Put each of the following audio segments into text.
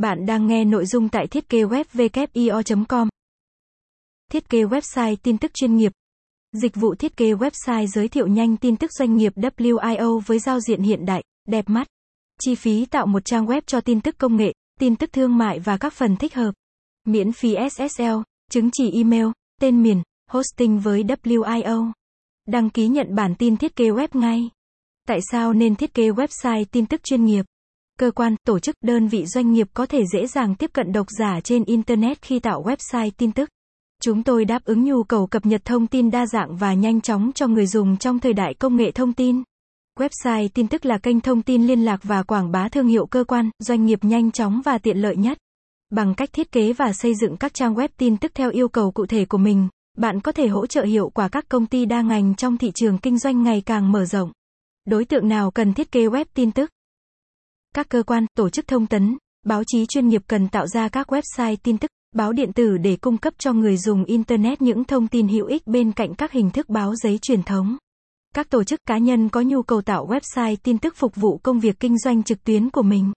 Bạn đang nghe nội dung tại thiết kế web com Thiết kế website tin tức chuyên nghiệp. Dịch vụ thiết kế website giới thiệu nhanh tin tức doanh nghiệp WIO với giao diện hiện đại, đẹp mắt. Chi phí tạo một trang web cho tin tức công nghệ, tin tức thương mại và các phần thích hợp. Miễn phí SSL, chứng chỉ email, tên miền, hosting với WIO. Đăng ký nhận bản tin thiết kế web ngay. Tại sao nên thiết kế website tin tức chuyên nghiệp? Cơ quan, tổ chức, đơn vị doanh nghiệp có thể dễ dàng tiếp cận độc giả trên Internet khi tạo website tin tức. Chúng tôi đáp ứng nhu cầu cập nhật thông tin đa dạng và nhanh chóng cho người dùng trong thời đại công nghệ thông tin. Website tin tức là kênh thông tin liên lạc và quảng bá thương hiệu cơ quan, doanh nghiệp nhanh chóng và tiện lợi nhất. Bằng cách thiết kế và xây dựng các trang web tin tức theo yêu cầu cụ thể của mình, bạn có thể hỗ trợ hiệu quả các công ty đa ngành trong thị trường kinh doanh ngày càng mở rộng. Đối tượng nào cần thiết kế web tin tức? Các cơ quan, tổ chức thông tấn, báo chí chuyên nghiệp cần tạo ra các website tin tức, báo điện tử để cung cấp cho người dùng Internet những thông tin hữu ích bên cạnh các hình thức báo giấy truyền thống. Các tổ chức cá nhân có nhu cầu tạo website tin tức phục vụ công việc kinh doanh trực tuyến của mình.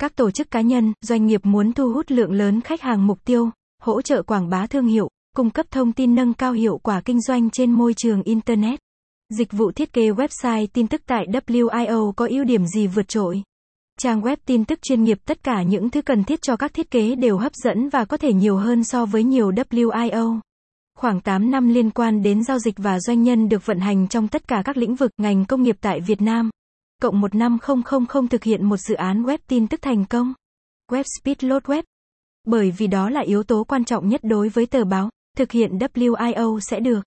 Các tổ chức cá nhân, doanh nghiệp muốn thu hút lượng lớn khách hàng mục tiêu, hỗ trợ quảng bá thương hiệu, cung cấp thông tin nâng cao hiệu quả kinh doanh trên môi trường Internet. Dịch vụ thiết kế website tin tức tại WIO có ưu điểm gì vượt trội? Trang web tin tức chuyên nghiệp tất cả những thứ cần thiết cho các thiết kế đều hấp dẫn và có thể nhiều hơn so với nhiều WIO. Khoảng 8 năm liên quan đến giao dịch và doanh nhân được vận hành trong tất cả các lĩnh vực ngành công nghiệp tại Việt Nam. Cộng 1 năm 000 thực hiện một dự án web tin tức thành công. Web Speed Load Web. Bởi vì đó là yếu tố quan trọng nhất đối với tờ báo, thực hiện WIO sẽ được